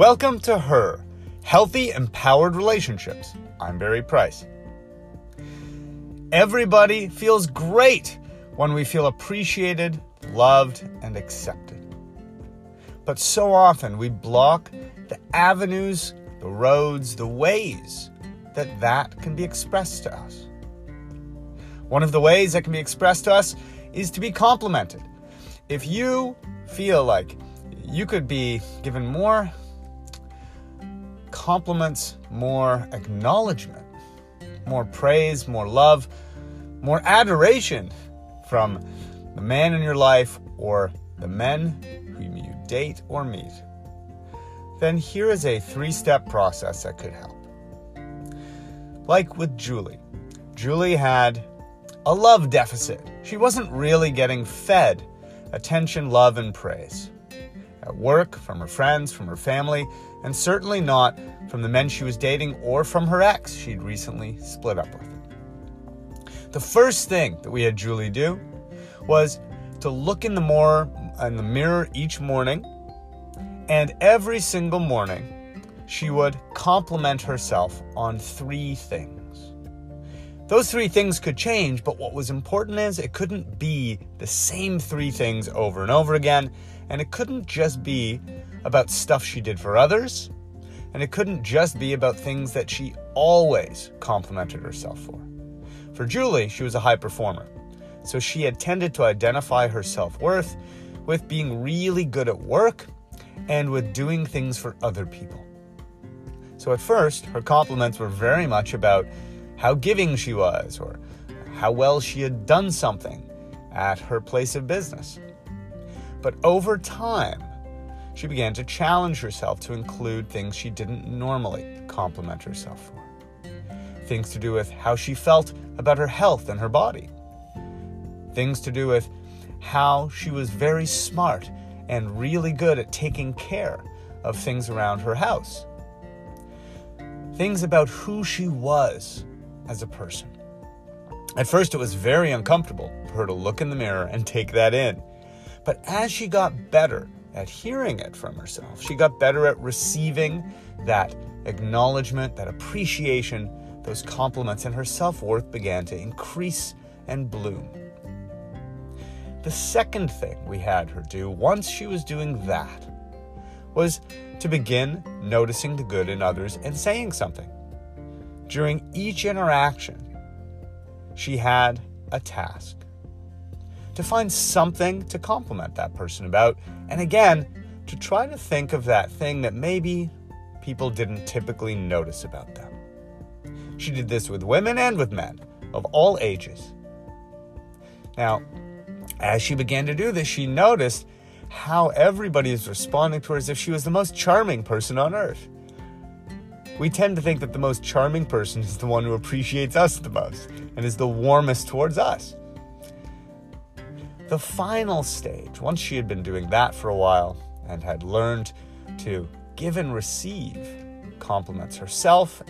Welcome to Her Healthy, Empowered Relationships. I'm Barry Price. Everybody feels great when we feel appreciated, loved, and accepted. But so often we block the avenues, the roads, the ways that that can be expressed to us. One of the ways that can be expressed to us is to be complimented. If you feel like you could be given more compliments, more acknowledgement, more praise, more love, more adoration from the man in your life or the men whom you date or meet, then here is a three step process that could help. Like with Julie, Julie had a love deficit. She wasn't really getting fed attention, love, and praise. At work, from her friends, from her family, and certainly not from the men she was dating or from her ex she'd recently split up with. The first thing that we had Julie do was to look in the mirror in the mirror each morning and every single morning she would compliment herself on three things. Those three things could change, but what was important is it couldn't be the same three things over and over again, and it couldn't just be about stuff she did for others, and it couldn't just be about things that she always complimented herself for. For Julie, she was a high performer, so she had tended to identify her self worth with being really good at work and with doing things for other people. So at first, her compliments were very much about how giving she was or how well she had done something at her place of business. But over time, she began to challenge herself to include things she didn't normally compliment herself for. Things to do with how she felt about her health and her body. Things to do with how she was very smart and really good at taking care of things around her house. Things about who she was as a person. At first, it was very uncomfortable for her to look in the mirror and take that in. But as she got better at hearing it from herself. She got better at receiving that acknowledgement, that appreciation, those compliments, and her self worth began to increase and bloom. The second thing we had her do once she was doing that was to begin noticing the good in others and saying something. During each interaction, she had a task to find something to compliment that person about. And again, to try to think of that thing that maybe people didn't typically notice about them. She did this with women and with men of all ages. Now, as she began to do this, she noticed how everybody is responding to her as if she was the most charming person on earth. We tend to think that the most charming person is the one who appreciates us the most and is the warmest towards us. The final stage, once she had been doing that for a while and had learned to give and receive compliments herself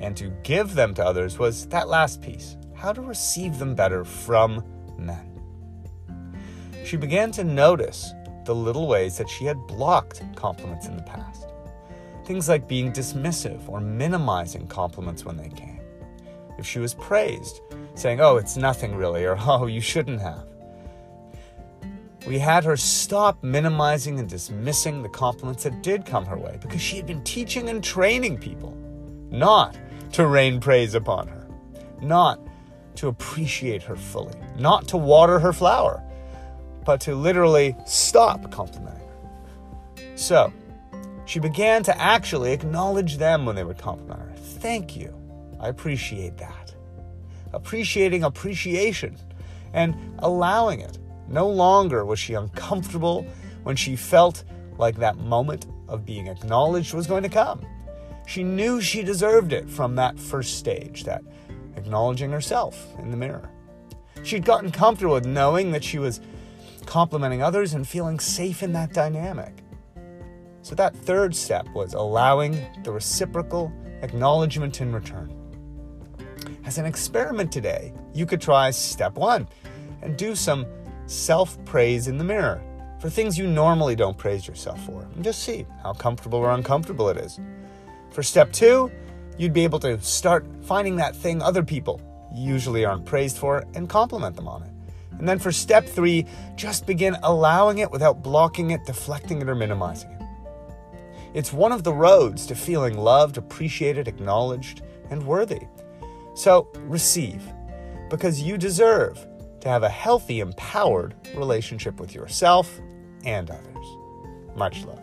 and to give them to others, was that last piece how to receive them better from men. She began to notice the little ways that she had blocked compliments in the past. Things like being dismissive or minimizing compliments when they came. If she was praised, saying, oh, it's nothing really, or oh, you shouldn't have. We had her stop minimizing and dismissing the compliments that did come her way because she had been teaching and training people not to rain praise upon her, not to appreciate her fully, not to water her flower, but to literally stop complimenting her. So, she began to actually acknowledge them when they would compliment her. Thank you. I appreciate that. Appreciating appreciation and allowing it no longer was she uncomfortable when she felt like that moment of being acknowledged was going to come. She knew she deserved it from that first stage, that acknowledging herself in the mirror. She'd gotten comfortable with knowing that she was complimenting others and feeling safe in that dynamic. So, that third step was allowing the reciprocal acknowledgement in return. As an experiment today, you could try step one and do some self praise in the mirror for things you normally don't praise yourself for and just see how comfortable or uncomfortable it is. For step two, you'd be able to start finding that thing other people usually aren't praised for and compliment them on it. And then for step three, just begin allowing it without blocking it, deflecting it, or minimizing it. It's one of the roads to feeling loved, appreciated, acknowledged, and worthy. So receive, because you deserve to have a healthy, empowered relationship with yourself and others. Much love.